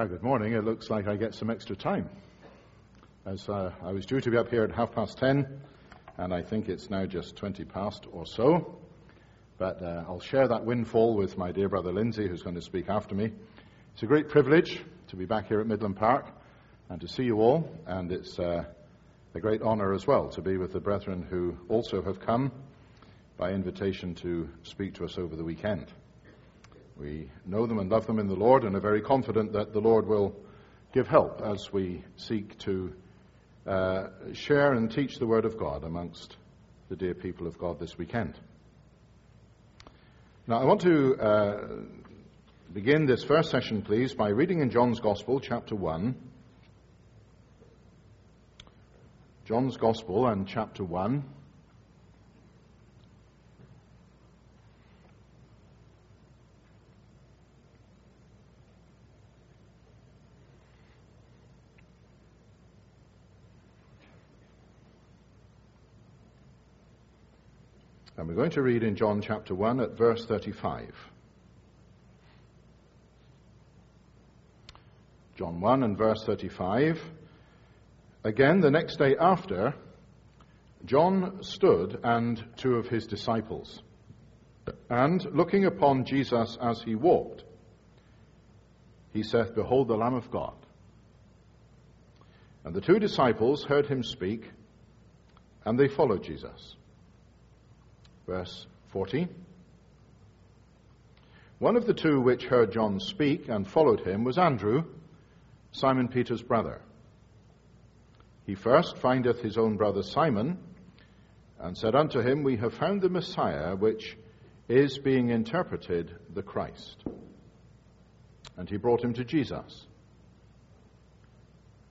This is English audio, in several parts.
Well, good morning. It looks like I get some extra time. As uh, I was due to be up here at half past ten, and I think it's now just twenty past or so. But uh, I'll share that windfall with my dear brother Lindsay, who's going to speak after me. It's a great privilege to be back here at Midland Park and to see you all, and it's uh, a great honor as well to be with the brethren who also have come by invitation to speak to us over the weekend. We know them and love them in the Lord and are very confident that the Lord will give help as we seek to uh, share and teach the Word of God amongst the dear people of God this weekend. Now, I want to uh, begin this first session, please, by reading in John's Gospel, chapter 1. John's Gospel and chapter 1. And we're going to read in John chapter 1 at verse 35. John 1 and verse 35. Again, the next day after, John stood and two of his disciples. And looking upon Jesus as he walked, he saith, Behold the Lamb of God. And the two disciples heard him speak, and they followed Jesus. Verse 40. One of the two which heard John speak and followed him was Andrew, Simon Peter's brother. He first findeth his own brother Simon, and said unto him, We have found the Messiah, which is being interpreted the Christ. And he brought him to Jesus.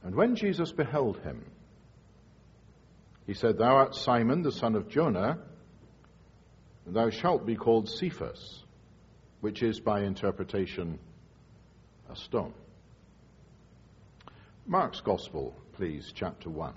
And when Jesus beheld him, he said, Thou art Simon, the son of Jonah. Thou shalt be called Cephas, which is by interpretation a stone. Mark's Gospel, please, chapter 1.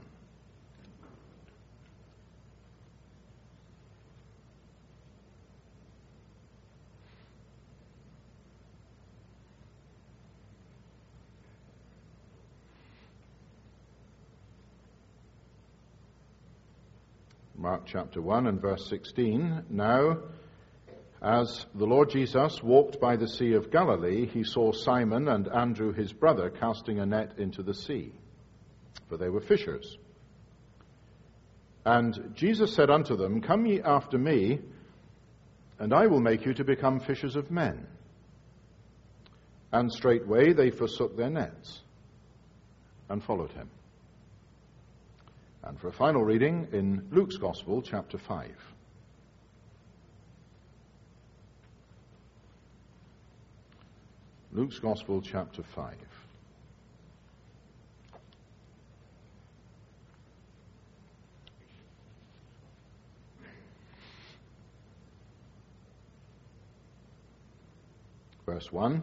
Mark chapter 1 and verse 16. Now, as the Lord Jesus walked by the Sea of Galilee, he saw Simon and Andrew his brother casting a net into the sea, for they were fishers. And Jesus said unto them, Come ye after me, and I will make you to become fishers of men. And straightway they forsook their nets and followed him. And for a final reading in Luke's Gospel, chapter 5. Luke's Gospel, chapter 5. Verse 1.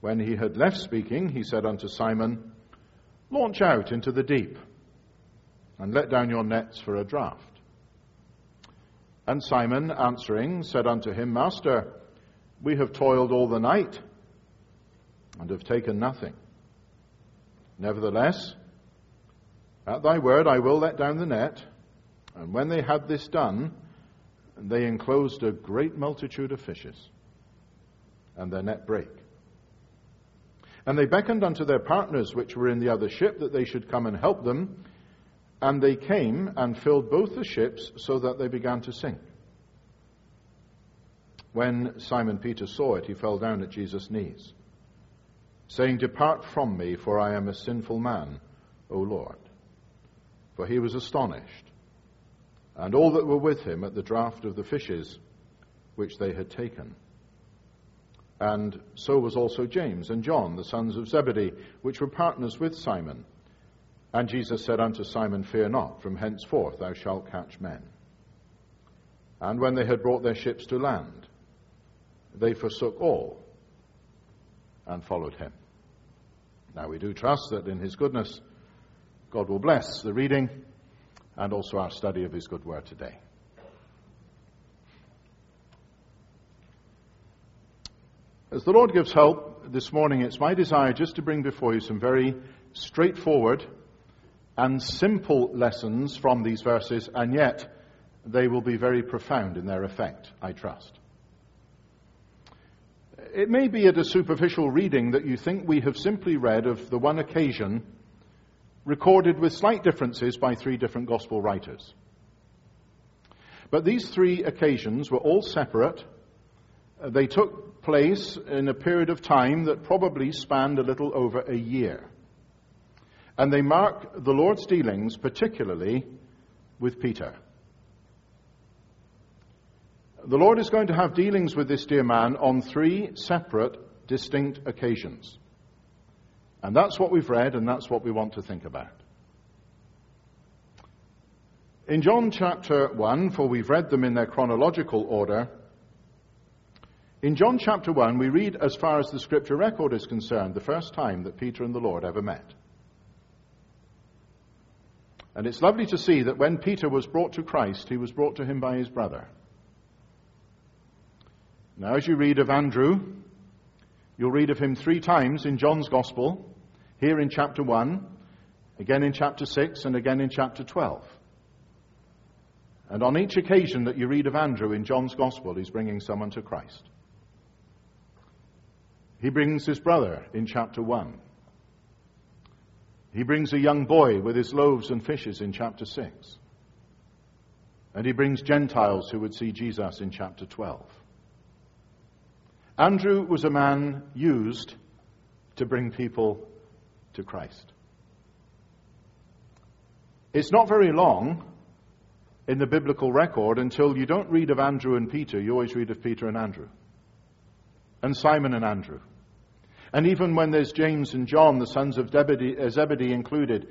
when he had left speaking, he said unto Simon, Launch out into the deep and let down your nets for a draught. And Simon, answering, said unto him, Master, we have toiled all the night and have taken nothing. Nevertheless, at thy word I will let down the net. And when they had this done, they enclosed a great multitude of fishes, and their net brake. And they beckoned unto their partners which were in the other ship that they should come and help them. And they came and filled both the ships so that they began to sink. When Simon Peter saw it, he fell down at Jesus' knees, saying, Depart from me, for I am a sinful man, O Lord. For he was astonished, and all that were with him at the draught of the fishes which they had taken. And so was also James and John, the sons of Zebedee, which were partners with Simon. And Jesus said unto Simon, Fear not, from henceforth thou shalt catch men. And when they had brought their ships to land, they forsook all and followed him. Now we do trust that in his goodness, God will bless the reading and also our study of his good word today. As the Lord gives help this morning, it's my desire just to bring before you some very straightforward and simple lessons from these verses, and yet they will be very profound in their effect, I trust. It may be at a superficial reading that you think we have simply read of the one occasion recorded with slight differences by three different gospel writers. But these three occasions were all separate. They took place in a period of time that probably spanned a little over a year. And they mark the Lord's dealings particularly with Peter. The Lord is going to have dealings with this dear man on three separate, distinct occasions. And that's what we've read, and that's what we want to think about. In John chapter 1, for we've read them in their chronological order, in John chapter 1, we read, as far as the scripture record is concerned, the first time that Peter and the Lord ever met. And it's lovely to see that when Peter was brought to Christ, he was brought to him by his brother. Now, as you read of Andrew, you'll read of him three times in John's Gospel, here in chapter 1, again in chapter 6, and again in chapter 12. And on each occasion that you read of Andrew in John's Gospel, he's bringing someone to Christ. He brings his brother in chapter 1. He brings a young boy with his loaves and fishes in chapter 6. And he brings Gentiles who would see Jesus in chapter 12. Andrew was a man used to bring people to Christ. It's not very long in the biblical record until you don't read of Andrew and Peter, you always read of Peter and Andrew and Simon and Andrew. And even when there's James and John, the sons of uh, Zebedee, included,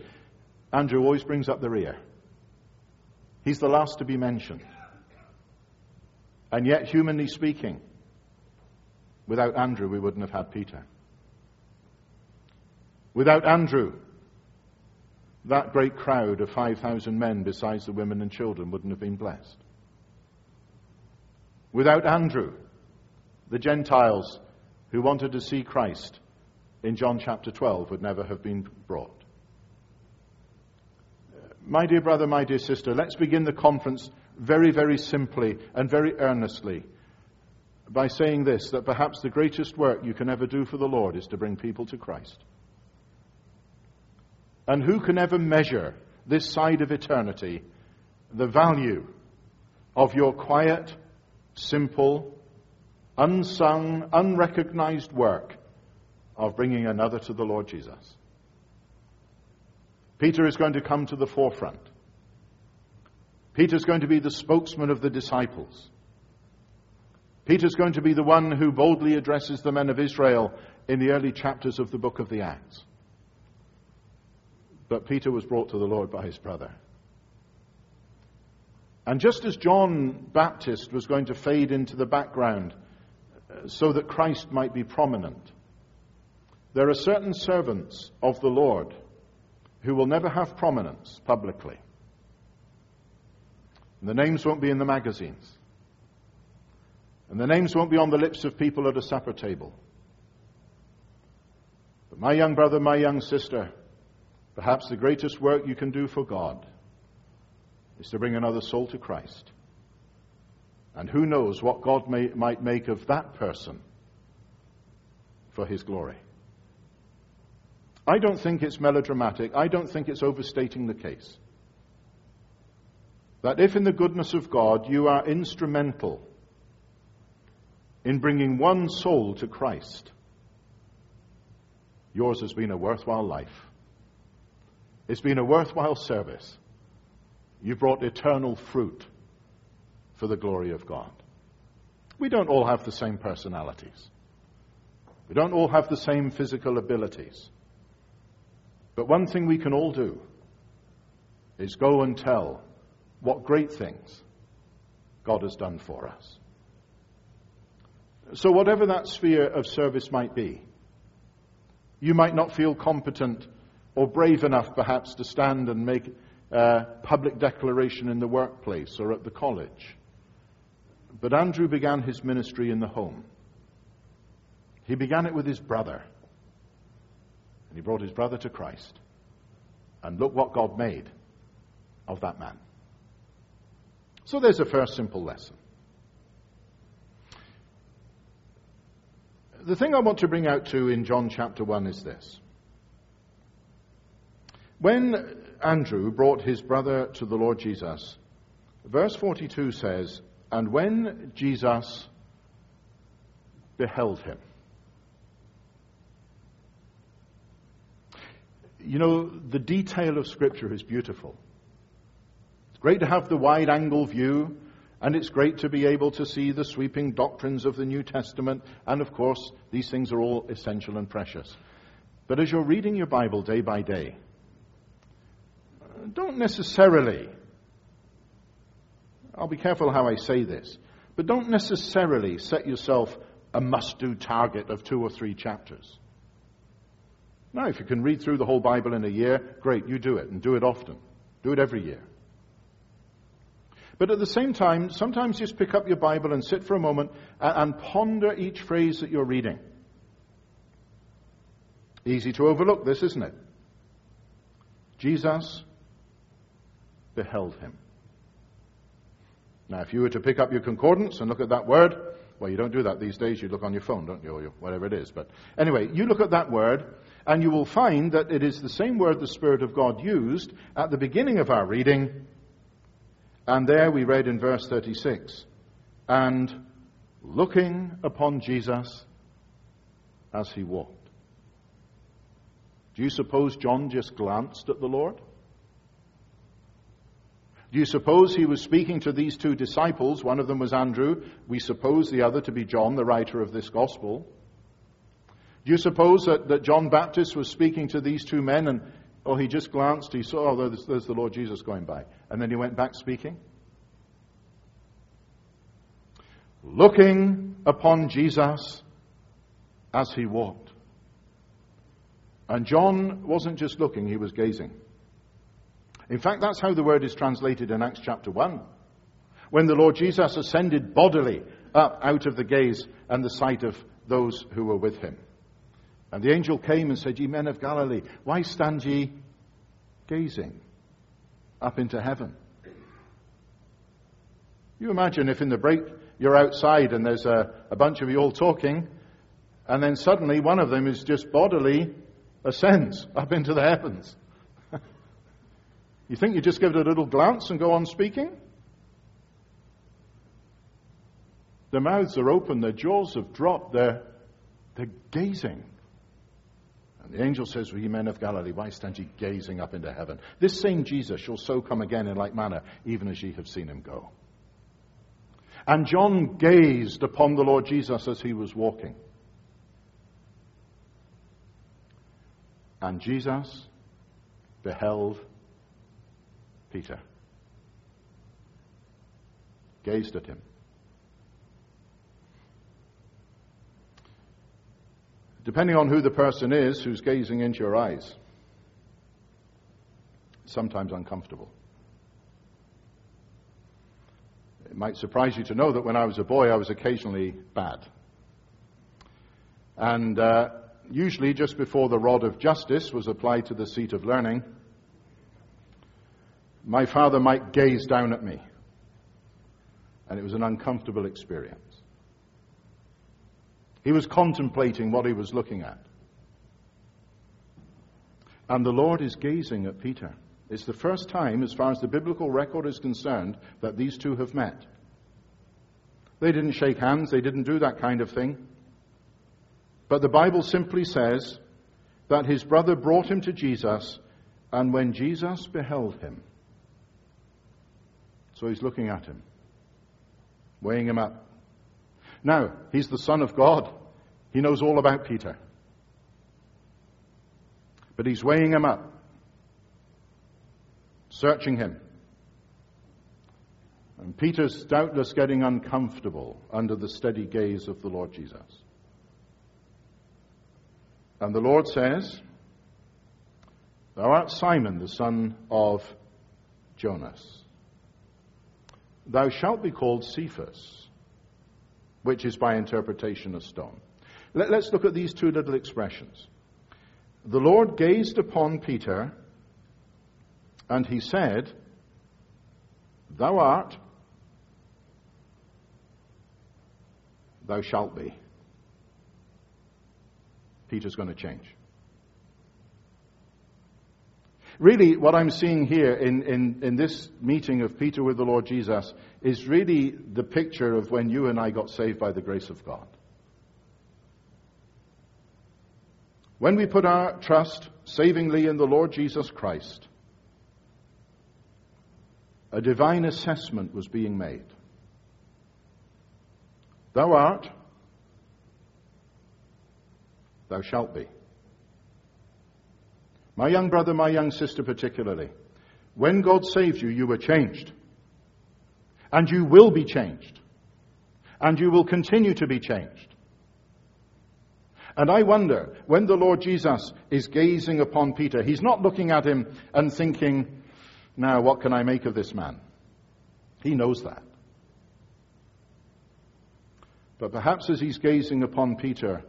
Andrew always brings up the rear. He's the last to be mentioned. And yet, humanly speaking, without Andrew, we wouldn't have had Peter. Without Andrew, that great crowd of 5,000 men, besides the women and children, wouldn't have been blessed. Without Andrew, the Gentiles who wanted to see Christ in John chapter 12 would never have been brought. My dear brother, my dear sister, let's begin the conference very, very simply and very earnestly by saying this that perhaps the greatest work you can ever do for the Lord is to bring people to Christ. And who can ever measure this side of eternity the value of your quiet, simple, unsung, unrecognized work of bringing another to the Lord Jesus. Peter is going to come to the forefront. Peter's going to be the spokesman of the disciples. Peter's going to be the one who boldly addresses the men of Israel in the early chapters of the book of the Acts. But Peter was brought to the Lord by his brother. And just as John Baptist was going to fade into the background so that Christ might be prominent. There are certain servants of the Lord who will never have prominence publicly. And the names won't be in the magazines. And the names won't be on the lips of people at a supper table. But my young brother, my young sister, perhaps the greatest work you can do for God is to bring another soul to Christ. And who knows what God may, might make of that person for his glory. I don't think it's melodramatic. I don't think it's overstating the case. That if in the goodness of God you are instrumental in bringing one soul to Christ, yours has been a worthwhile life. It's been a worthwhile service. You've brought eternal fruit for the glory of God. We don't all have the same personalities. We don't all have the same physical abilities. But one thing we can all do is go and tell what great things God has done for us. So, whatever that sphere of service might be, you might not feel competent or brave enough, perhaps, to stand and make a public declaration in the workplace or at the college. But Andrew began his ministry in the home. He began it with his brother. And he brought his brother to Christ. And look what God made of that man. So there's a first simple lesson. The thing I want to bring out to in John chapter 1 is this. When Andrew brought his brother to the Lord Jesus, verse 42 says, And when Jesus beheld him, you know, the detail of Scripture is beautiful. It's great to have the wide angle view, and it's great to be able to see the sweeping doctrines of the New Testament, and of course, these things are all essential and precious. But as you're reading your Bible day by day, don't necessarily, I'll be careful how I say this, but don't necessarily set yourself a must do target of two or three chapters. Now, if you can read through the whole Bible in a year, great, you do it, and do it often. Do it every year. But at the same time, sometimes just pick up your Bible and sit for a moment and, ponder each phrase that you're reading. Easy to overlook this, isn't it? Jesus beheld him. Now, if you were to pick up your concordance and look at that word, well, you don't do that these days. You look on your phone, don't you, or whatever it is. But anyway, you look at that word, and you will find that it is the same word the Spirit of God used at the beginning of our reading. And there we read in verse 36 and looking upon Jesus as he walked. Do you suppose John just glanced at the Lord? Do you suppose he was speaking to these two disciples? One of them was Andrew. We suppose the other to be John, the writer of this gospel. Do you suppose that, that John Baptist was speaking to these two men and, oh, he just glanced, he saw, oh, there's, there's the Lord Jesus going by, and then he went back speaking? Looking upon Jesus as he walked. And John wasn't just looking, he was gazing. In fact, that's how the word is translated in Acts chapter 1. When the Lord Jesus ascended bodily up out of the gaze and the sight of those who were with him. And the angel came and said, Ye men of Galilee, why stand ye gazing up into heaven? You imagine if in the break you're outside and there's a, a bunch of you all talking, and then suddenly one of them is just bodily ascends up into the heavens. You think you just give it a little glance and go on speaking? Their mouths are open, their jaws have dropped, they're, they're gazing. And the angel says, Ye men of Galilee, why stand ye gazing up into heaven? This same Jesus shall so come again in like manner, even as ye have seen him go. And John gazed upon the Lord Jesus as he was walking. And Jesus beheld Peter, gazed at him. depending on who the person is who's gazing into your eyes, sometimes uncomfortable. It might surprise you to know that when I was a boy, I was occasionally bad. And uh, usually, just before the rod of justice was applied to the seat of learning, my father might gaze down at me. And it was an uncomfortable experience. He was contemplating what he was looking at. And the Lord is gazing at Peter. It's the first time, as far as the biblical record is concerned, that these two have met. They didn't shake hands, they didn't do that kind of thing. But the Bible simply says that his brother brought him to Jesus, and when Jesus beheld him, so he's looking at him, weighing him up. Now, he's the Son of God. He knows all about Peter. But he's weighing him up, searching him. And Peter's doubtless getting uncomfortable under the steady gaze of the Lord Jesus. And the Lord says, Thou art Simon, the son of Jonas. Thou shalt be called Cephas, which is by interpretation a stone. Let, us look at these two little expressions. The Lord gazed upon Peter, and he said, Thou art, thou shalt be. Peter's going to change. Really, what I'm seeing here in, in, in this meeting of Peter with the Lord Jesus is really the picture of when you and I got saved by the grace of God. When we put our trust savingly in the Lord Jesus Christ, a divine assessment was being made. Thou art, thou shalt be. My young brother, my young sister, particularly, when God saved you, you were changed. And you will be changed. And you will continue to be changed. And I wonder, when the Lord Jesus is gazing upon Peter, he's not looking at him and thinking, now what can I make of this man? He knows that. But perhaps as he's gazing upon Peter,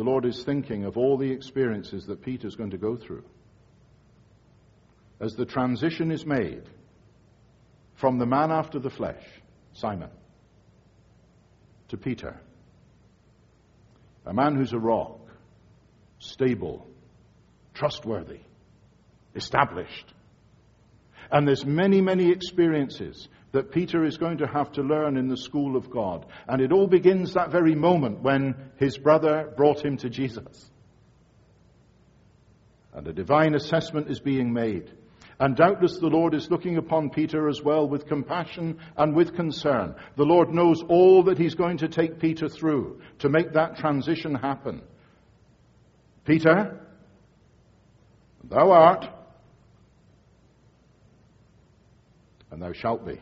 the Lord is thinking of all the experiences that Peter's going to go through. As the transition is made from the man after the flesh, Simon, to Peter, a man who's a rock, stable, trustworthy, established. And there's many, many experiences that Peter is going to have to learn in the school of God. And it all begins that very moment when his brother brought him to Jesus. And a divine assessment is being made. And doubtless the Lord is looking upon Peter as well with compassion and with concern. The Lord knows all that he's going to take Peter through to make that transition happen. Peter, thou art, and thou shalt be.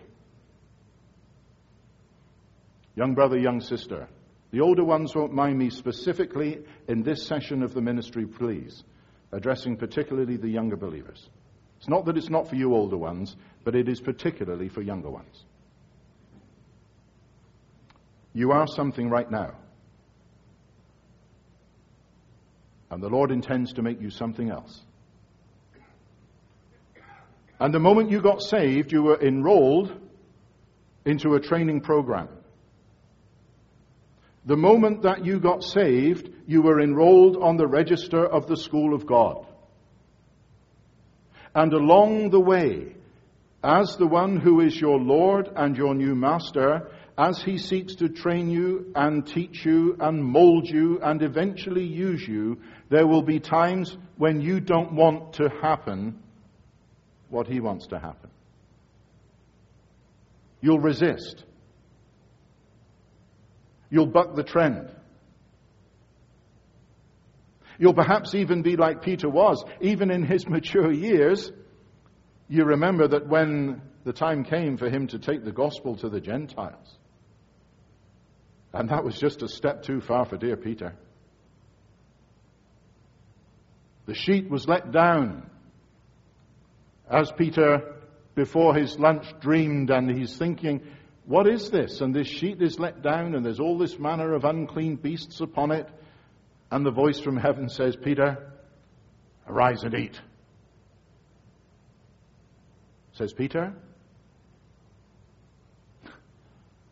Young brother, young sister, the older ones won't mind me specifically in this session of the ministry, please, addressing particularly the younger believers. It's not that it's not for you older ones, but it is particularly for younger ones. You are something right now. And the Lord intends to make you something else. And the moment you got saved, you were enrolled into a training program. The moment that you got saved, you were enrolled on the register of the school of God. And along the way, as the one who is your Lord and your new master, as he seeks to train you and teach you and mold you and eventually use you, there will be times when you don't want to happen what he wants to happen. You'll resist. You'll buck the trend. You'll perhaps even be like Peter was. Even in his mature years, you remember that when the time came for him to take the gospel to the Gentiles, and that was just a step too far for dear Peter. The sheet was let down as Peter, before his lunch, dreamed, and he's thinking, what is this? And this sheet is let down, and there's all this manner of unclean beasts upon it. And the voice from heaven says, Peter, arise and eat. Says Peter,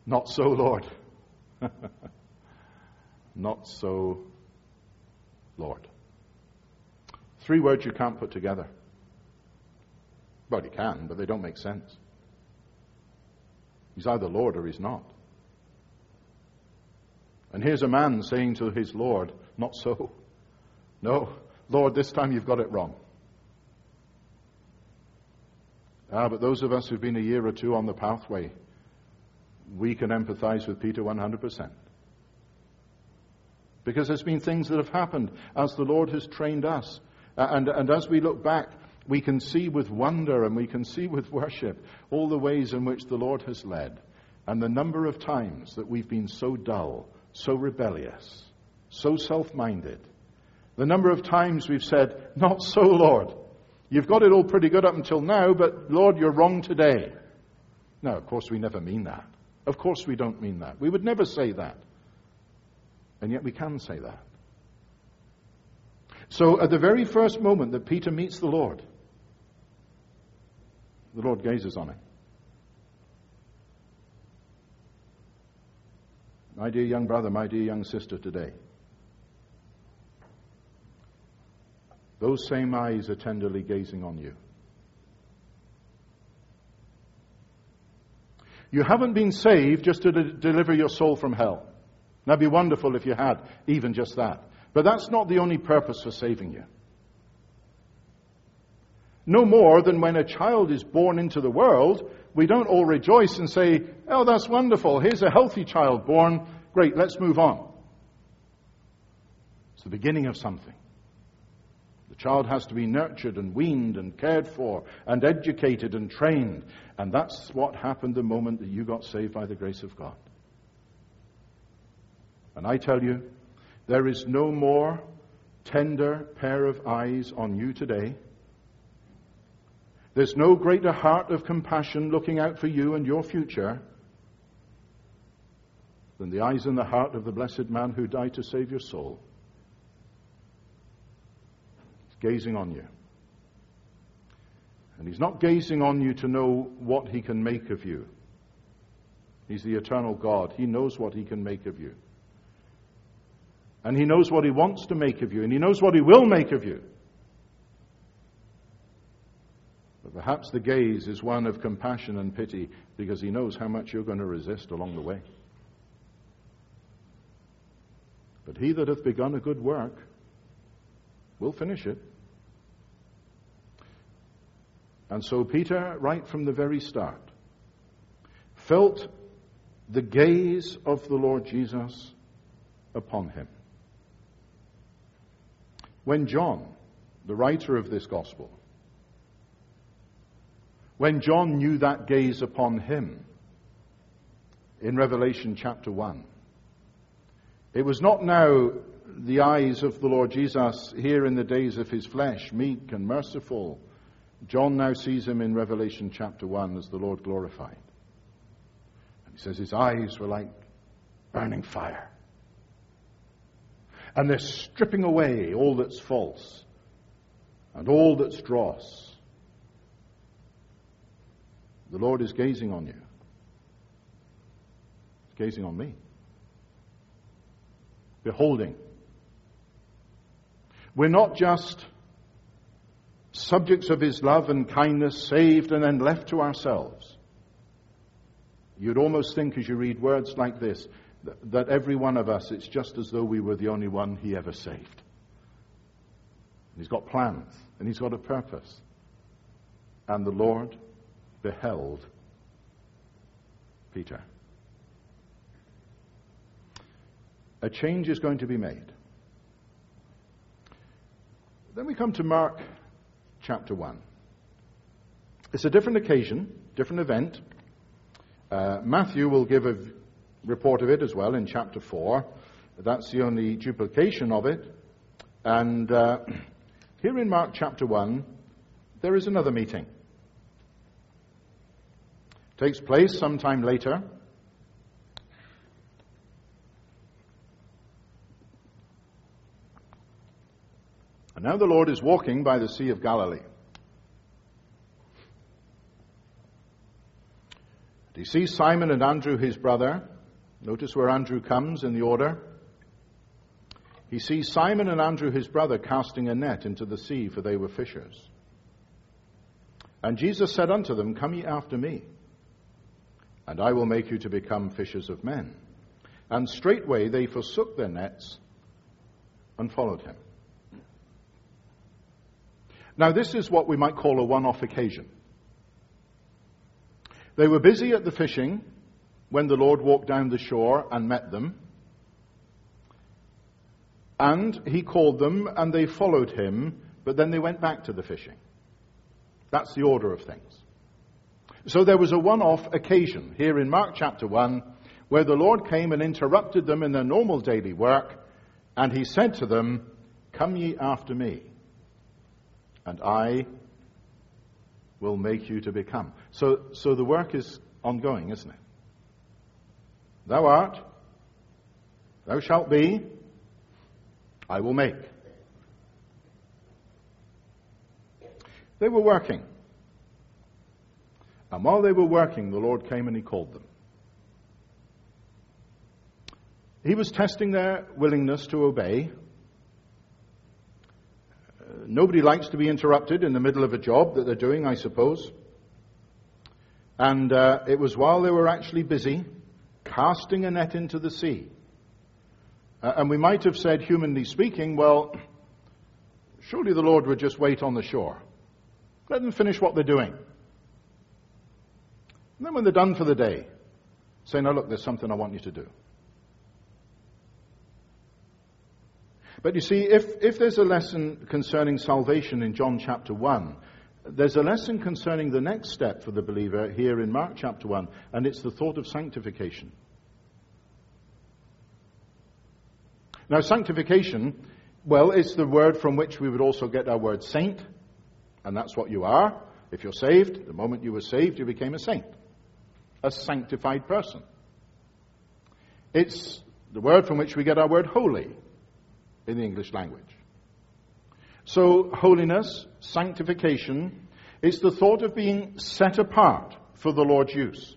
Not so, Lord. Not so, Lord. Three words you can't put together. Well, you can, but they don't make sense. He's either Lord or he's not. And here's a man saying to his Lord, Not so. No, Lord, this time you've got it wrong. Ah, but those of us who've been a year or two on the pathway, we can empathize with Peter 100%. because there's been things that have happened as the Lord has trained us. And, and as we look back, we can see with wonder and we can see with worship all the ways in which the Lord has led and the number of times that we've been so dull, so rebellious, so self minded. The number of times we've said, Not so, Lord. You've got it all pretty good up until now, but Lord, you're wrong today. No, of course we never mean that. Of course we don't mean that. We would never say that. And yet we can say that. So at the very first moment that Peter meets the Lord, the Lord gazes on it. My dear young brother, my dear young sister today, those same eyes are tenderly gazing on you. You haven't been saved just to de- deliver your soul from hell. That'd be wonderful if you had even just that. But that's not the only purpose for saving you. No more than when a child is born into the world, we don't all rejoice and say, Oh, that's wonderful. Here's a healthy child born. Great, let's move on. It's the beginning of something. The child has to be nurtured and weaned and cared for and educated and trained. And that's what happened the moment that you got saved by the grace of God. And I tell you, there is no more tender pair of eyes on you today there's no greater heart of compassion looking out for you and your future than the eyes and the heart of the blessed man who died to save your soul. He's gazing on you. And he's not gazing on you to know what he can make of you. He's the eternal God. He knows what he can make of you. And he knows what he wants to make of you, and he knows what he will make of you. But perhaps the gaze is one of compassion and pity because he knows how much you're going to resist along the way. But he that hath begun a good work will finish it. And so Peter, right from the very start, felt the gaze of the Lord Jesus upon him. When John, the writer of this gospel, when John knew that gaze upon him in Revelation chapter 1, it was not now the eyes of the Lord Jesus here in the days of his flesh, meek and merciful. John now sees him in Revelation chapter 1 as the Lord glorified. And he says his eyes were like burning fire. And they're stripping away all that's false and all that's dross the Lord is gazing on you. He's gazing on me. Beholding. We're not just subjects of His love and kindness, saved and then left to ourselves. You'd almost think as you read words like this that every one of us, it's just as though we were the only one He ever saved. He's got plans and He's got a purpose. And the Lord beheld Peter. A change is going to be made. Then we come to Mark chapter 1. It's a different occasion, different event. Uh, Matthew will give a report of it as well in chapter 4. That's the only duplication of it. And uh, here in Mark chapter 1, there is another meeting takes place sometime later. And now the Lord is walking by the Sea of Galilee. he sees Simon and Andrew, his brother. Notice where Andrew comes in the order. He sees Simon and Andrew, his brother, casting a net into the sea, for they were fishers. And Jesus said unto them, Come ye after me and I will make you to become fishers of men. And straightway they forsook their nets and followed him. Now, this is what we might call a one off occasion. They were busy at the fishing when the Lord walked down the shore and met them. And he called them, and they followed him, but then they went back to the fishing. That's the order of things. So there was a one off occasion here in Mark chapter 1 where the Lord came and interrupted them in their normal daily work, and he said to them, Come ye after me, and I will make you to become. So, so the work is ongoing, isn't it? Thou art, thou shalt be, I will make. They were working. And while they were working, the Lord came and He called them. He was testing their willingness to obey. Uh, nobody likes to be interrupted in the middle of a job that they're doing, I suppose. And uh, it was while they were actually busy casting a net into the sea. Uh, and we might have said, humanly speaking, well, surely the Lord would just wait on the shore. Let them finish what they're doing. And then when they're done for the day, say, now look, there's something I want you to do. But you see, if, if there's a lesson concerning salvation in John chapter 1, there's a lesson concerning the next step for the believer here in Mark chapter 1, and it's the thought of sanctification. Now, sanctification, well, it's the word from which we would also get our word saint, and that's what you are. If you're saved, the moment you were saved, you became a saint, a sanctified person. It's the word from which we get our word holy in the English language. So, holiness, sanctification, is the thought of being set apart for the Lord's use.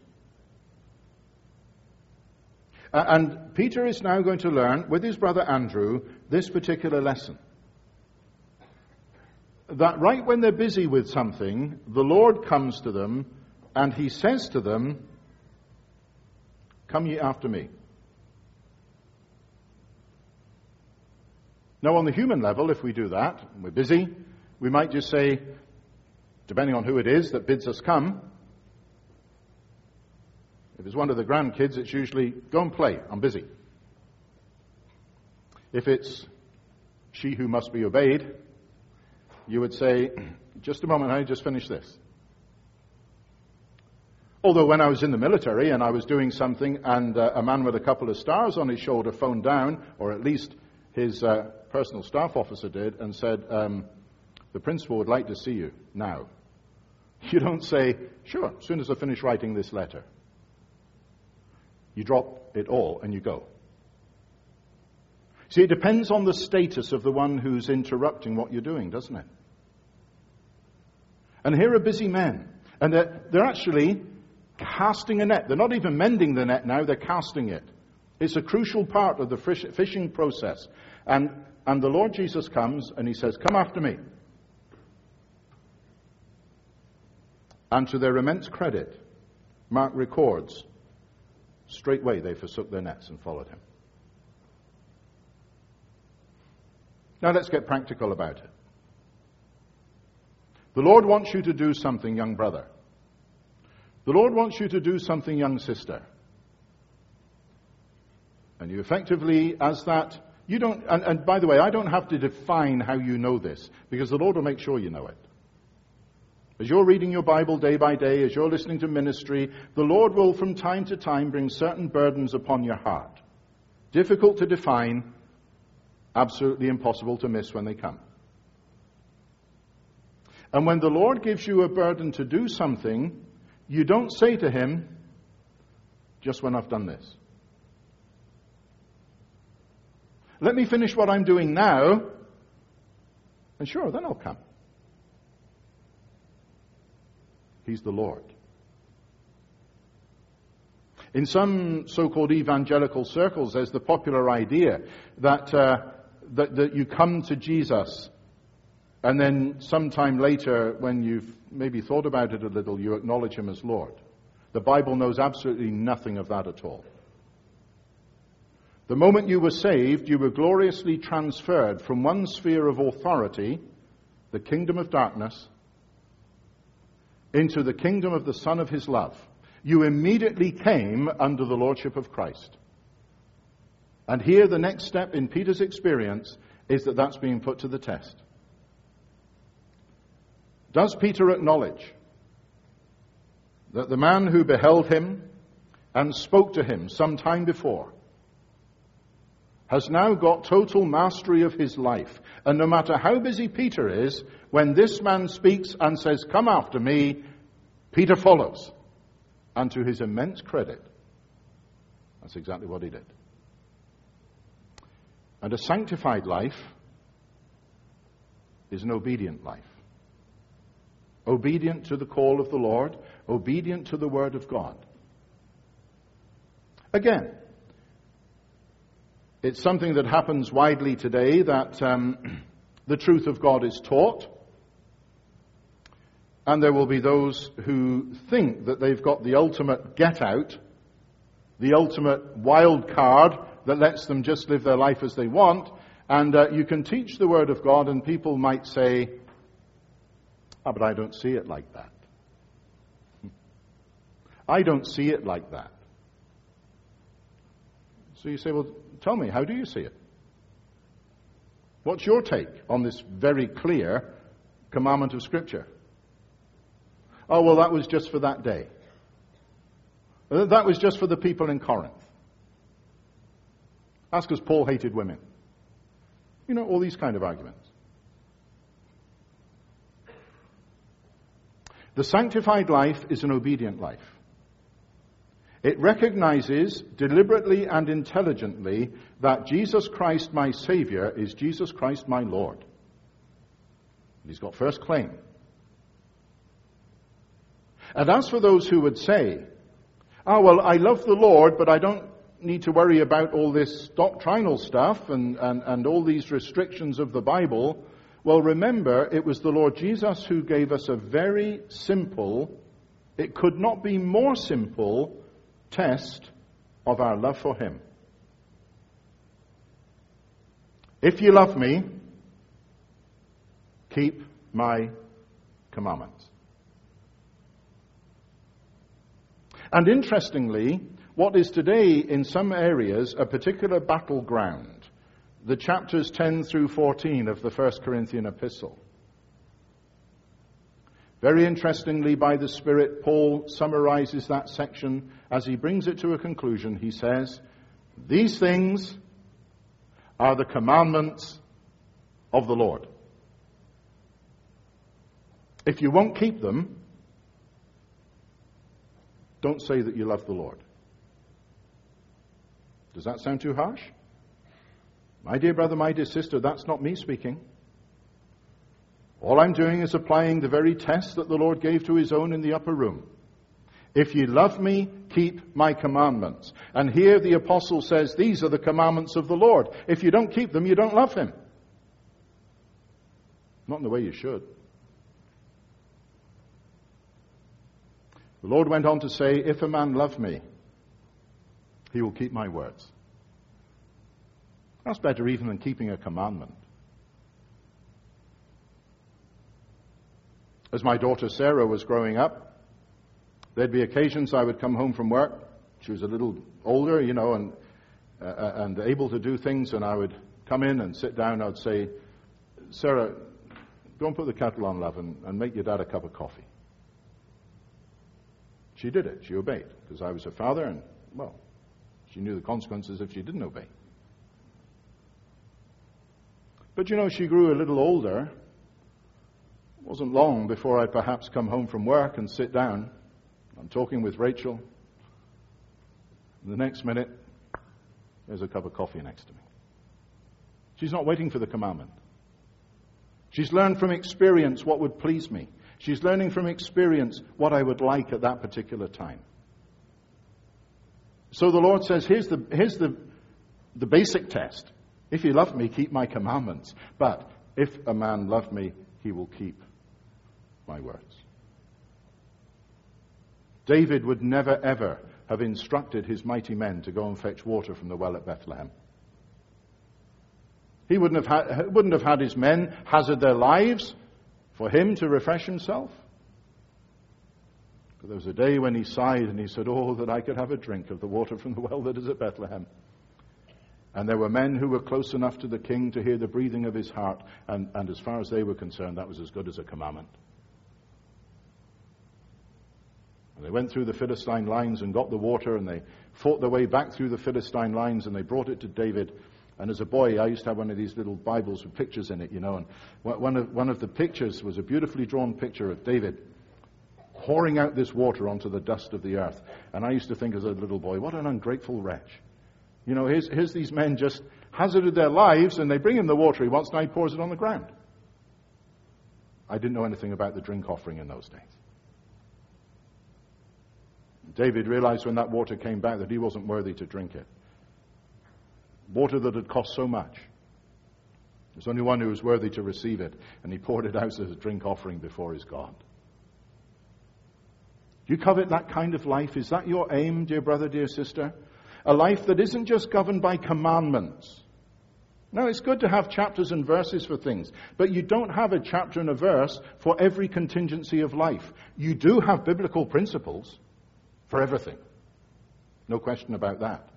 And Peter is now going to learn with his brother Andrew this particular lesson. That right when they're busy with something, the Lord comes to them and he says to them, Come ye after me. Now, on the human level, if we do that, and we're busy, we might just say, depending on who it is that bids us come, if it's one of the grandkids, it's usually, go and play, I'm busy. If it's she who must be obeyed, you would say, just a moment, I just finished this. Although when I was in the military and I was doing something and uh, a man with a couple of stars on his shoulder phoned down, or at least his uh, personal staff officer did, and said, um, the principal would like to see you now. You don't say, sure, as soon as I finish writing this letter. You drop it all and you go. See, it depends on the status of the one who's interrupting what you're doing, doesn't it? And here are busy men. And they're, they're actually casting a net. They're not even mending the net now, they're casting it. It's a crucial part of the fishing process. And, and the Lord Jesus comes and he says, Come after me. And to their immense credit, Mark records Straightway they forsook their nets and followed him. Now let's get practical about it. The Lord wants you to do something, young brother. The Lord wants you to do something, young sister. And you effectively, as that, you don't, and, and by the way, I don't have to define how you know this, because the Lord will make sure you know it. As you're reading your Bible day by day, as you're listening to ministry, the Lord will from time to time bring certain burdens upon your heart. Difficult to define, absolutely impossible to miss when they come. And when the Lord gives you a burden to do something, you don't say to Him, just when I've done this. Let me finish what I'm doing now, and sure, then I'll come. He's the Lord. In some so-called evangelical circles, there's the popular idea that, uh, that, that you come to Jesus and then sometime later, when you've maybe thought about it a little, you acknowledge him as Lord. The Bible knows absolutely nothing of that at all. The moment you were saved, you were gloriously transferred from one sphere of authority, the kingdom of darkness, into the kingdom of the Son of His love, you immediately came under the Lordship of Christ. And here, the next step in Peter's experience is that that's being put to the test. Does Peter acknowledge that the man who beheld him and spoke to him some time before has now got total mastery of his life. And no matter how busy Peter is, when this man speaks and says, Come after me, Peter follows. And to his immense credit, that's exactly what he did. And a sanctified life is an obedient life. Obedient to the call of the Lord, obedient to the word of God. Again, it's something that happens widely today that um, the truth of God is taught. And there will be those who think that they've got the ultimate get out, the ultimate wild card that lets them just live their life as they want. And uh, you can teach the Word of God, and people might say, Ah, but I don't see it like that. I don't see it like that. So you say, Well, Tell me, how do you see it? What's your take on this very clear commandment of Scripture? Oh, well, that was just for that day. Uh, that was just for the people in Corinth. That's because Paul hated women. You know, all these kind of arguments. The sanctified life is an obedient life. It recognizes deliberately and intelligently that Jesus Christ, my Savior, is Jesus Christ, my Lord. He's got first claim. And as for those who would say, ah, well, I love the Lord, but I don't need to worry about all this doctrinal stuff and, and, and all these restrictions of the Bible, well, remember, it was the Lord Jesus who gave us a very simple, it could not be more simple, test of our love for Him. If you love me, keep my commandments. And interestingly, what is today in some areas a particular battleground, the chapters 10 through 14 of the First Corinthian epistle, very interestingly, by the Spirit, Paul summarizes that section as he brings it to a conclusion. He says, These things are the commandments of the Lord. If you won't keep them, don't say that you love the Lord. Does that sound too harsh? My dear brother, my dear sister, that's not me speaking. All I'm doing is applying the very test that the Lord gave to his own in the upper room. If ye love me, keep my commandments. And here the apostle says, these are the commandments of the Lord. If you don't keep them, you don't love him. Not in the way you should. The Lord went on to say, If a man love me, he will keep my words. That's better even than keeping a commandment. As my daughter Sarah was growing up, there'd be occasions I would come home from work. She was a little older, you know, and, uh, uh, and able to do things, and I would come in and sit down. I'd say, Sarah, go and put the kettle on, love, and, and make your dad a cup of coffee. She did it. She obeyed, because I was her father, and, well, she knew the consequences if she didn't obey. But you know, she grew a little older, it wasn't long before I'd perhaps come home from work and sit down. I'm talking with Rachel. the next minute, there's a cup of coffee next to me. She's not waiting for the commandment. She's learned from experience what would please me. She's learning from experience what I would like at that particular time. So the Lord says, here's the, here's the, the basic test. If you love me, keep my commandments. But if a man love me, he will keep my words. David would never, ever have instructed his mighty men to go and fetch water from the well at Bethlehem. He wouldn't have, had, wouldn't have had his men hazard their lives for him to refresh himself. But there was a day when he sighed and he said, Oh, that I could have a drink of the water from the well that is at Bethlehem. And there were men who were close enough to the king to hear the breathing of his heart, and, and as far as they were concerned, that was as good as a commandment. And they went through the Philistine lines and got the water, and they fought their way back through the Philistine lines, and they brought it to David. And as a boy, I used to have one of these little Bibles with pictures in it, you know. And one of, one of the pictures was a beautifully drawn picture of David pouring out this water onto the dust of the earth. And I used to think as a little boy, what an ungrateful wretch. You know, here's, here's these men just hazarded their lives, and they bring him the water he wants, now he pours it on the ground. I didn't know anything about the drink offering in those days. David realized when that water came back that he wasn't worthy to drink it. Water that had cost so much. There's only one who was worthy to receive it, and he poured it out as a drink offering before his God. Do you covet that kind of life? Is that your aim, dear brother, dear sister? A life that isn't just governed by commandments. Now, it's good to have chapters and verses for things, but you don't have a chapter and a verse for every contingency of life. You do have biblical principles for everything. No question about that.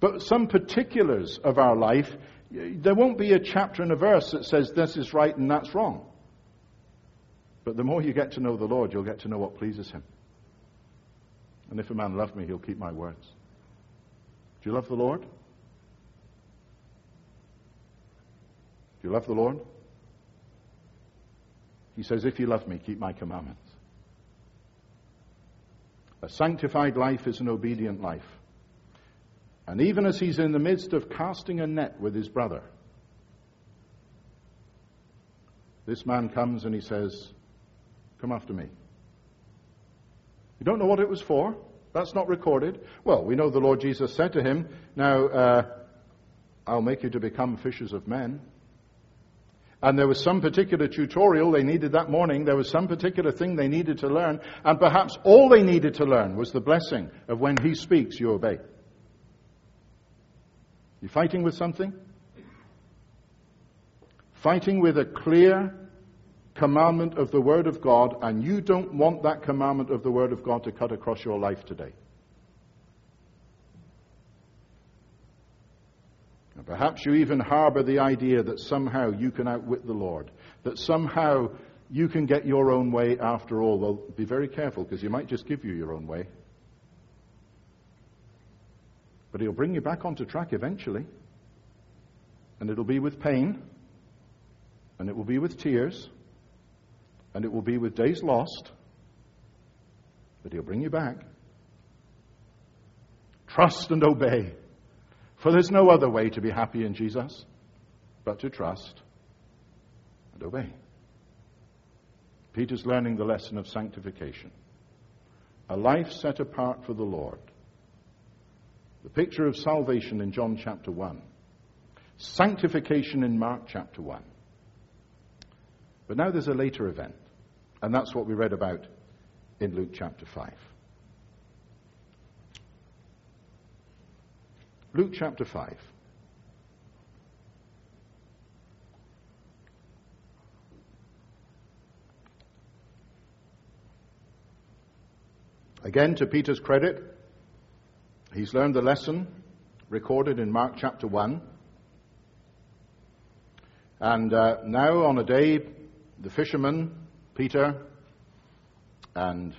But some particulars of our life, there won't be a chapter and a verse that says this is right and that's wrong. But the more you get to know the Lord, you'll get to know what pleases Him. And if a man love me, he'll keep my words. Do you love the Lord? Do you love the Lord? He says, If you love me, keep my commandments. A sanctified life is an obedient life. And even as he's in the midst of casting a net with his brother, this man comes and he says, Come after me. You don't know what it was for? That's not recorded. Well, we know the Lord Jesus said to him, Now, uh, I'll make you to become fishers of men. And there was some particular tutorial they needed that morning. There was some particular thing they needed to learn. And perhaps all they needed to learn was the blessing of when He speaks, you obey. You fighting with something? Fighting with a clear commandment of the Word of God, and you don't want that commandment of the Word of God to cut across your life today. And perhaps you even harbor the idea that somehow you can outwit the Lord, that somehow you can get your own way after all. Well, be very careful because he might just give you your own way. But he'll bring you back onto track eventually. And it'll be with pain, and it will be with tears, and it will be with days lost, but he'll bring you back. Trust and obey. For there's no other way to be happy in Jesus but to trust and obey. Peter's learning the lesson of sanctification. A life set apart for the Lord. The picture of salvation in John chapter 1. Sanctification in Mark chapter 1. But now there's a later event, and that's what we read about in Luke chapter 5. Luke chapter 5. Again, to Peter's credit, he's learned the lesson recorded in Mark chapter 1. And uh, now, on a day the fishermen, Peter and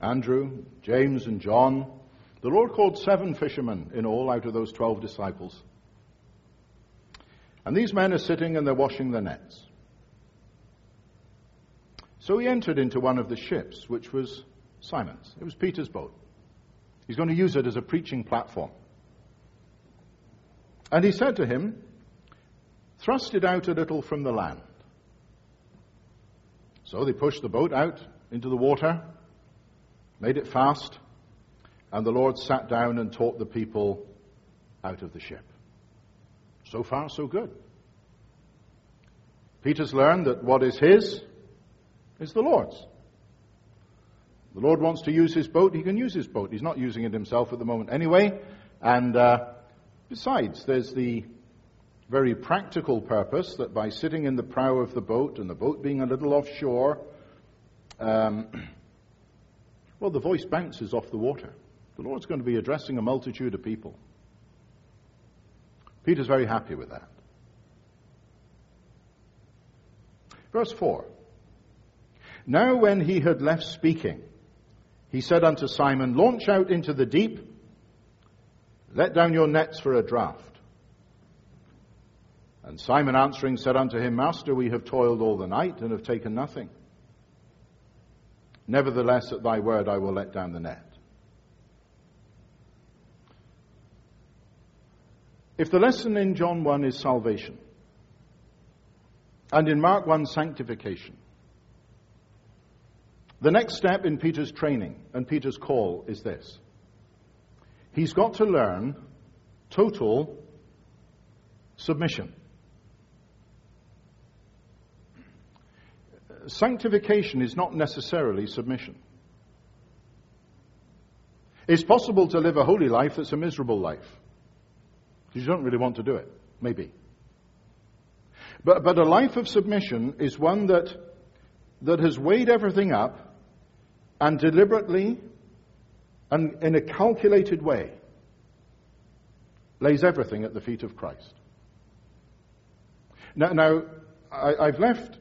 Andrew, James and John, the Lord called seven fishermen in all out of those twelve disciples. And these men are sitting and they're washing their nets. So he entered into one of the ships, which was Simon's. It was Peter's boat. He's going to use it as a preaching platform. And he said to him, Thrust it out a little from the land. So they pushed the boat out into the water, made it fast, and the Lord sat down and taught the people out of the ship. So far, so good. Peter's learned that what is his is the Lord's. The Lord wants to use his boat, he can use his boat. He's not using it himself at the moment anyway. And uh, besides, there's the very practical purpose that by sitting in the prow of the boat and the boat being a little offshore, um, well, the voice bounces off the water. The Lord's going to be addressing a multitude of people. Peter's very happy with that. Verse 4. Now when he had left speaking, he said unto Simon, Launch out into the deep, let down your nets for a draught. And Simon answering said unto him, Master, we have toiled all the night and have taken nothing. Nevertheless, at thy word I will let down the net. If the lesson in John 1 is salvation, and in Mark 1 sanctification, the next step in Peter's training and Peter's call is this. He's got to learn total submission. Sanctification is not necessarily submission. It's possible to live a holy life that's a miserable life. You don't really want to do it. Maybe. But, but a life of submission is one that, that has weighed everything up and deliberately and in a calculated way lays everything at the feet of Christ. Now, now I, have left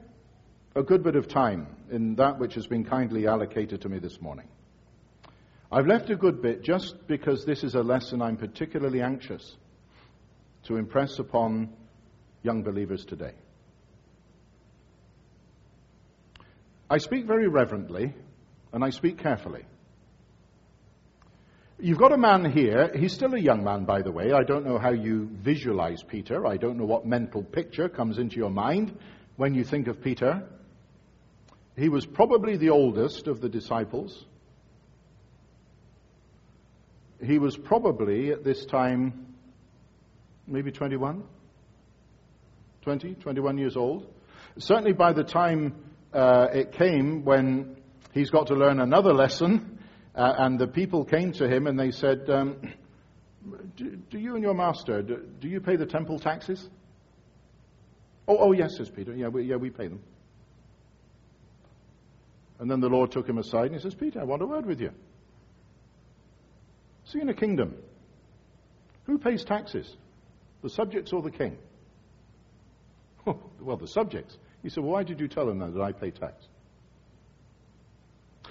a good bit of time in that which has been kindly allocated to me this morning. I've left a good bit just because this is a lesson I'm particularly anxious to impress upon young believers today. I speak very reverently and I speak carefully. You've got a man here. He's still a young man, by the way. I don't know how you visualize Peter. I don't know what mental picture comes into your mind when you think of Peter. He was probably the oldest of the disciples. He was probably at this time maybe 21, 20, 21 years old. Certainly by the time uh, it came when he's got to learn another lesson. Uh, and the people came to him and they said, um, do, do, you and your master, do, do, you pay the temple taxes? Oh, oh yes, says Peter. Yeah we, yeah, we pay them. And then the Lord took him aside and he says, Peter, I want a word with you. See, in a kingdom, who pays taxes? The subjects or the king? Well, the subjects. He said, well, why did you tell them that I pay tax?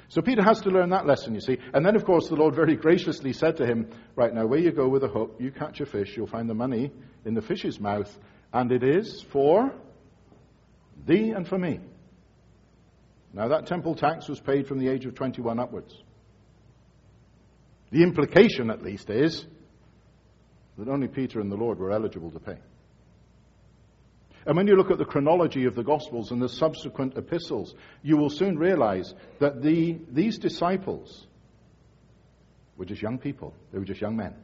So Peter has to learn that lesson, you see. And then, of course, the Lord very graciously said to him, Right now, where you go with a hook, you catch a fish, you'll find the money in the fish's mouth, and it is for thee and for me. Now, that temple tax was paid from the age of 21 upwards. The implication, at least, is that only Peter and the Lord were eligible to pay. And when you look at the chronology of the Gospels and the subsequent epistles, you will soon realize that the, these disciples were just young people. They were just young men.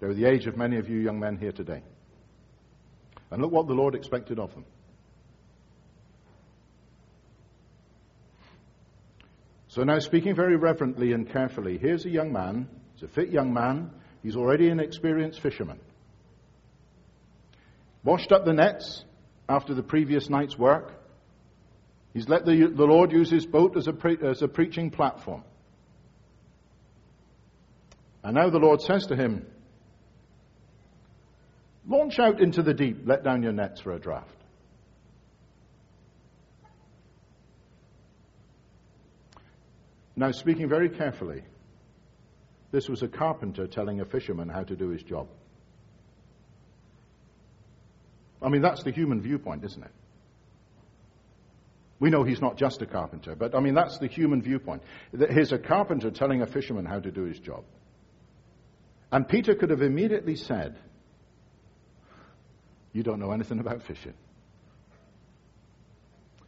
They were the age of many of you young men here today. And look what the Lord expected of them. So now, speaking very reverently and carefully, here's a young man. He's a fit young man. He's already an experienced fisherman washed up the nets after the previous night's work. He's let the, the Lord use his boat as a, pre, as a preaching platform. And now the Lord says to him, Launch out into the deep, let down your nets for a draft. Now, speaking very carefully, this was a carpenter telling a fisherman how to do his job. I mean, that's the human viewpoint, isn't it? We know he's not just a carpenter, but I mean, that's the human viewpoint. Here's a carpenter telling a fisherman how to do his job. And Peter could have immediately said, You don't know anything about fishing.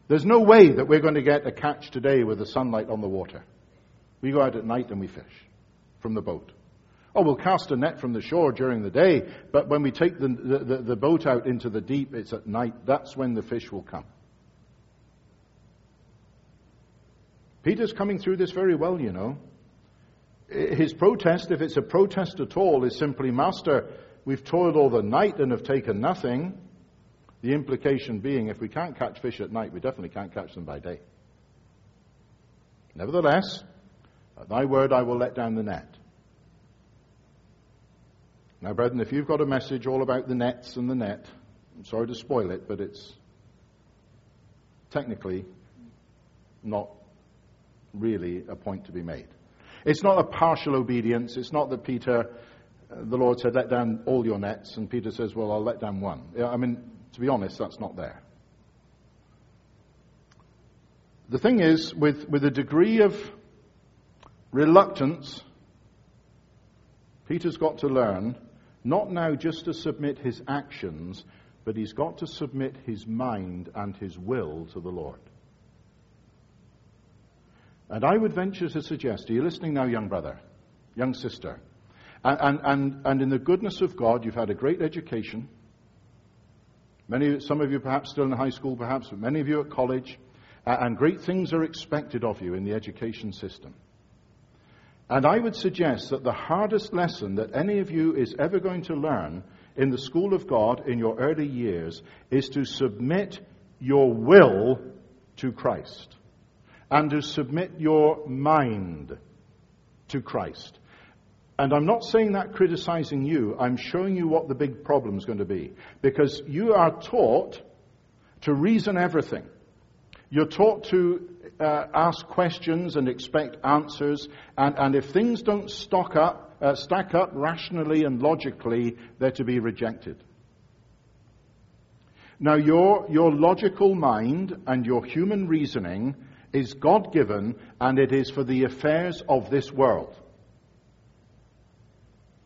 There's no way that we're going to get a catch today with the sunlight on the water. We go out at night and we fish from the boat. Oh, we'll cast a net from the shore during the day, but when we take the, the, the, boat out into the deep, it's at night. That's when the fish will come. Peter's coming through this very well, you know. His protest, if it's a protest at all, is simply, Master, we've toiled all the night and have taken nothing. The implication being, if we can't catch fish at night, we definitely can't catch them by day. Nevertheless, at thy word I will let down the net. Now, brethren, if you've got a message all about the nets and the net, I'm sorry to spoil it, but it's technically not really a point to be made. It's not a partial obedience. It's not that Peter, uh, the Lord said, let down all your nets, and Peter says, well, I'll let down one. I mean, to be honest, that's not there. The thing is, with, with a degree of reluctance, Peter's got to learn not now just to submit his actions, but he's got to submit his mind and his will to the Lord. And I would venture to suggest, are you listening now, young brother, young sister? And, and, and in the goodness of God, you've had a great education. Many, some of you perhaps still in high school, perhaps, but many of you at college. And great things are expected of you in the education system. And I would suggest that the hardest lesson that any of you is ever going to learn in the school of God in your early years is to submit your will to Christ and to submit your mind to Christ. And I'm not saying that criticizing you. I'm showing you what the big problem is going to be. Because you are taught to reason everything. You're taught to uh, ask questions and expect answers. And, and if things don't stock up, uh, stack up rationally and logically, they're to be rejected. Now, your, your logical mind and your human reasoning is God given and it is for the affairs of this world.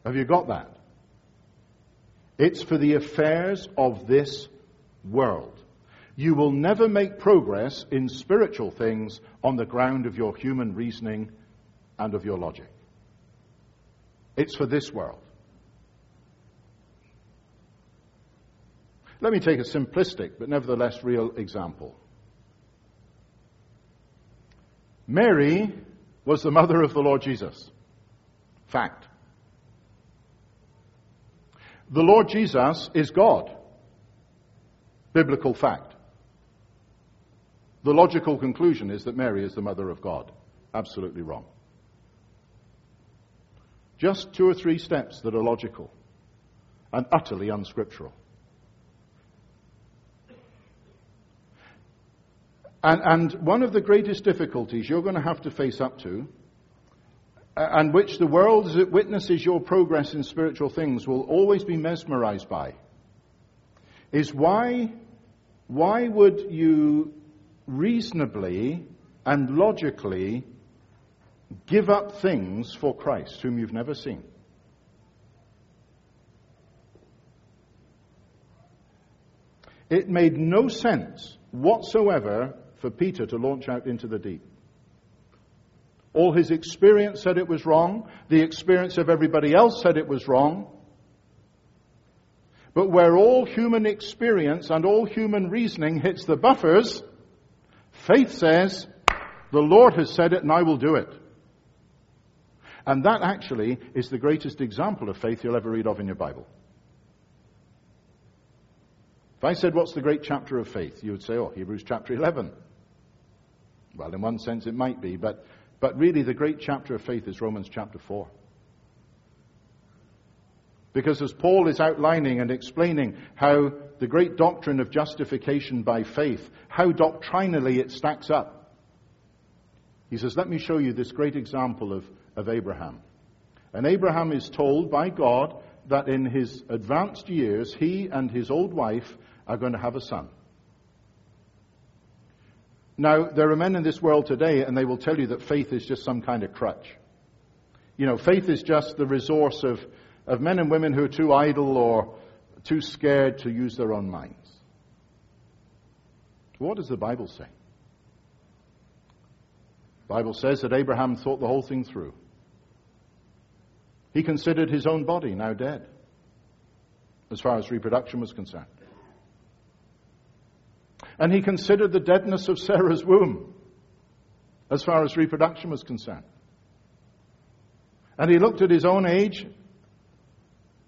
Have you got that? It's for the affairs of this world. You will never make progress in spiritual things on the ground of your human reasoning and of your logic. It's for this world. Let me take a simplistic but nevertheless real example. Mary was the mother of the Lord Jesus. Fact. The Lord Jesus is God. Biblical fact. The logical conclusion is that Mary is the mother of God. Absolutely wrong. Just two or three steps that are logical and utterly unscriptural. And, and one of the greatest difficulties you're going to have to face up to, and which the world, as it witnesses your progress in spiritual things, will always be mesmerized by, is why, why would you reasonably and logically give up things for Christ whom you've never seen? It made no sense whatsoever for Peter to launch out into the deep. All his experience said it was wrong. The experience of everybody else said it was wrong. But where all human experience and all human reasoning hits the buffers, faith says, the Lord has said it and I will do it. And that actually is the greatest example of faith you'll ever read of in your Bible. If I said, What's the great chapter of faith? you would say, Oh, Hebrews chapter 11. Well, in one sense it might be, but, but really the great chapter of faith is Romans chapter 4. Because as Paul is outlining and explaining how the great doctrine of justification by faith, how doctrinally it stacks up, he says, Let me show you this great example of, of Abraham. And Abraham is told by God that in his advanced years, he and his old wife are going to have a son. Now, there are men in this world today, and they will tell you that faith is just some kind of crutch. You know, faith is just the resource of, of men and women who are too idle or too scared to use their own minds. What does the Bible say? The Bible says that Abraham thought the whole thing through. He considered his own body now dead, as far as reproduction was concerned. And he considered the deadness of Sarah's womb as far as reproduction was concerned. And he looked at his own age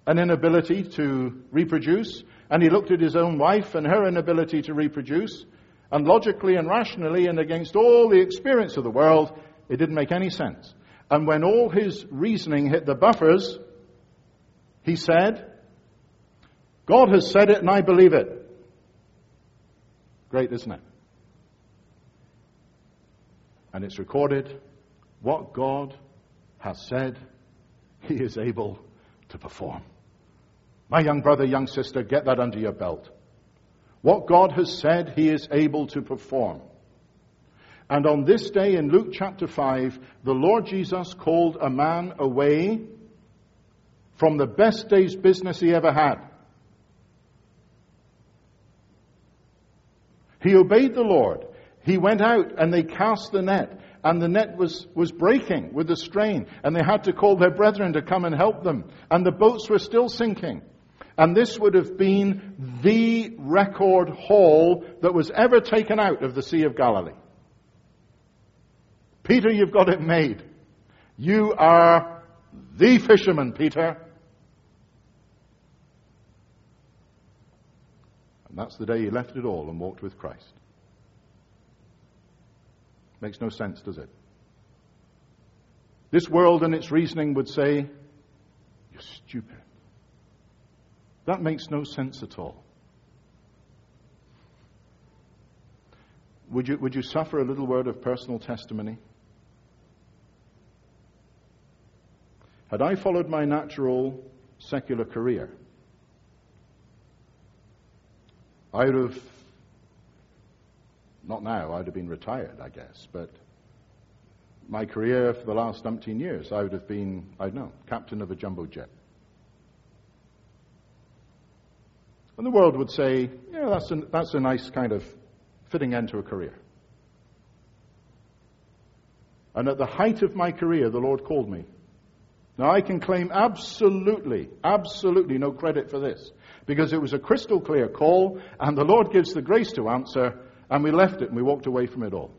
and inability to reproduce, and he looked at his own wife and her inability to reproduce, and logically and rationally and against all the experience of the world, it didn't make any sense. And when all his reasoning hit the buffers, He said, God has said it and I believe it. Great, isn't it? And it's recorded what God has said, He is able to perform. My young brother, young sister, get that under your belt. What God has said, He is able to perform. And on this day in Luke chapter 5, the Lord Jesus called a man away from the best day's business he ever had. He obeyed the Lord. He went out and they cast the net and the net was, was breaking with the strain and they had to call their brethren to come and help them and the boats were still sinking. And this would have been the record haul that was ever taken out of the Sea of Galilee. Peter, you've got it made. You are the fisherman, Peter. And that's the day he left it all and walked with Christ. Makes no sense, does it? This world and its reasoning would say, You're stupid. That makes no sense at all. Would you, would you suffer a little word of personal testimony? Had I followed my natural secular career, I would have, not now, I'd have been retired, I guess, but my career for the last umpteen years, I would have been, I don't know, captain of a jumbo jet. And the world would say, yeah, that's a, that's a nice kind of fitting end to a career. And at the height of my career, the Lord called me. Now, I can claim absolutely, absolutely no credit for this because it was a crystal clear call, and the Lord gives the grace to answer, and we left it and we walked away from it all.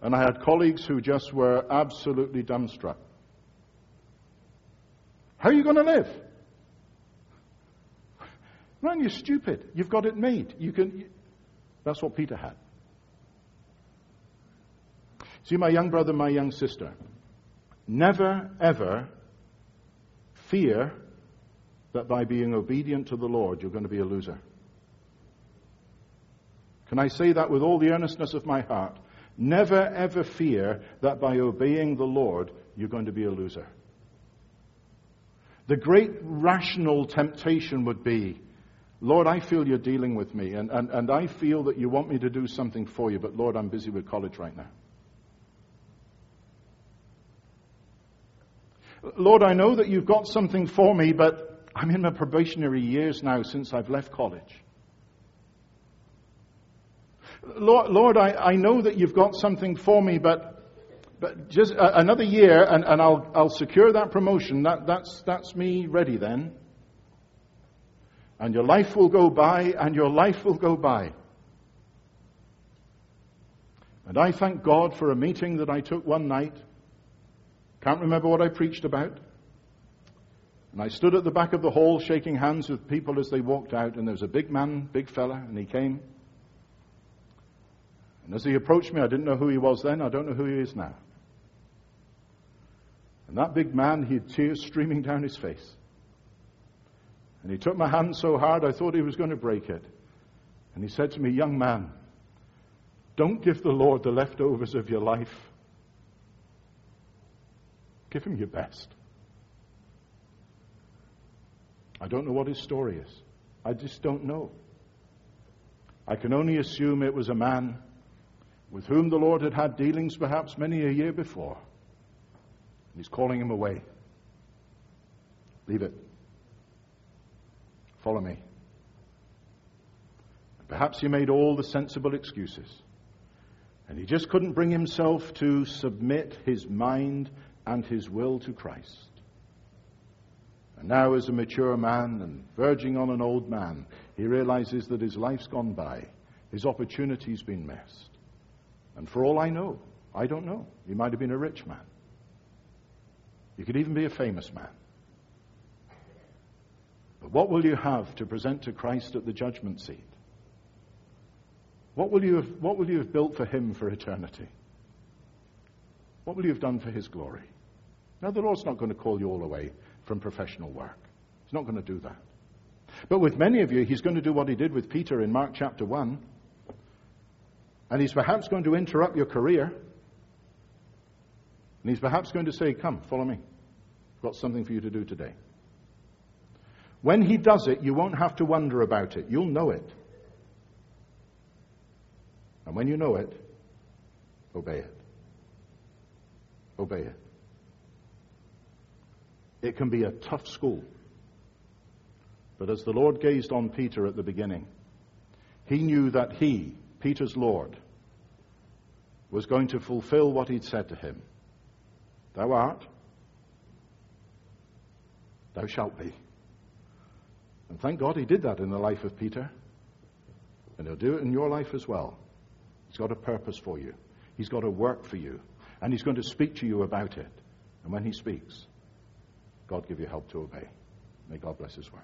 And I had colleagues who just were absolutely dumbstruck. How are you going to live? Man, you're stupid. You've got it made. You can. That's what Peter had. See, my young brother, my young sister, never ever fear that by being obedient to the Lord, you're going to be a loser. Can I say that with all the earnestness of my heart? Never ever fear that by obeying the Lord, you're going to be a loser. The great rational temptation would be, Lord, I feel you're dealing with me, and, and, and I feel that you want me to do something for you, but Lord, I'm busy with college right now. Lord, I know that you've got something for me, but I'm in my probationary years now since I've left college. Lord, Lord I, I know that you've got something for me, but, but just another year and, and I'll, I'll secure that promotion. That, that's, that's me ready then. And your life will go by, and your life will go by. And I thank God for a meeting that I took one night. Can't remember what I preached about. And I stood at the back of the hall shaking hands with people as they walked out, and there was a big man, big fella, and he came. And as he approached me, I didn't know who he was then, I don't know who he is now. And that big man, he had tears streaming down his face. And he took my hand so hard I thought he was going to break it. And he said to me, Young man, don't give the Lord the leftovers of your life. Give him your best. I don't know what his story is. I just don't know. I can only assume it was a man with whom the Lord had had dealings perhaps many a year before. He's calling him away. Leave it. Follow me. Perhaps he made all the sensible excuses. And he just couldn't bring himself to submit his mind and his will to Christ. And now, as a mature man and verging on an old man, he realizes that his life's gone by. His opportunity's been missed. And for all I know, I don't know. He might have been a rich man. He could even be a famous man. But what will you have to present to Christ at the judgment seat? What will you have, what will you have built for him for eternity? What will you have done for his glory? Now, the Lord's not going to call you all away from professional work. He's not going to do that. But with many of you, he's going to do what he did with Peter in Mark chapter 1. And he's perhaps going to interrupt your career. And he's perhaps going to say, Come, follow me. I've got something for you to do today. When he does it, you won't have to wonder about it. You'll know it. And when you know it, obey it. Obey it. It can be a tough school. But as the Lord gazed on Peter at the beginning, he knew that he, Peter's Lord, was going to fulfill what he'd said to him Thou art, thou shalt be. And thank God he did that in the life of Peter. And he'll do it in your life as well. He's got a purpose for you, he's got a work for you, and he's going to speak to you about it. And when he speaks, God give you help to obey. May God bless his word.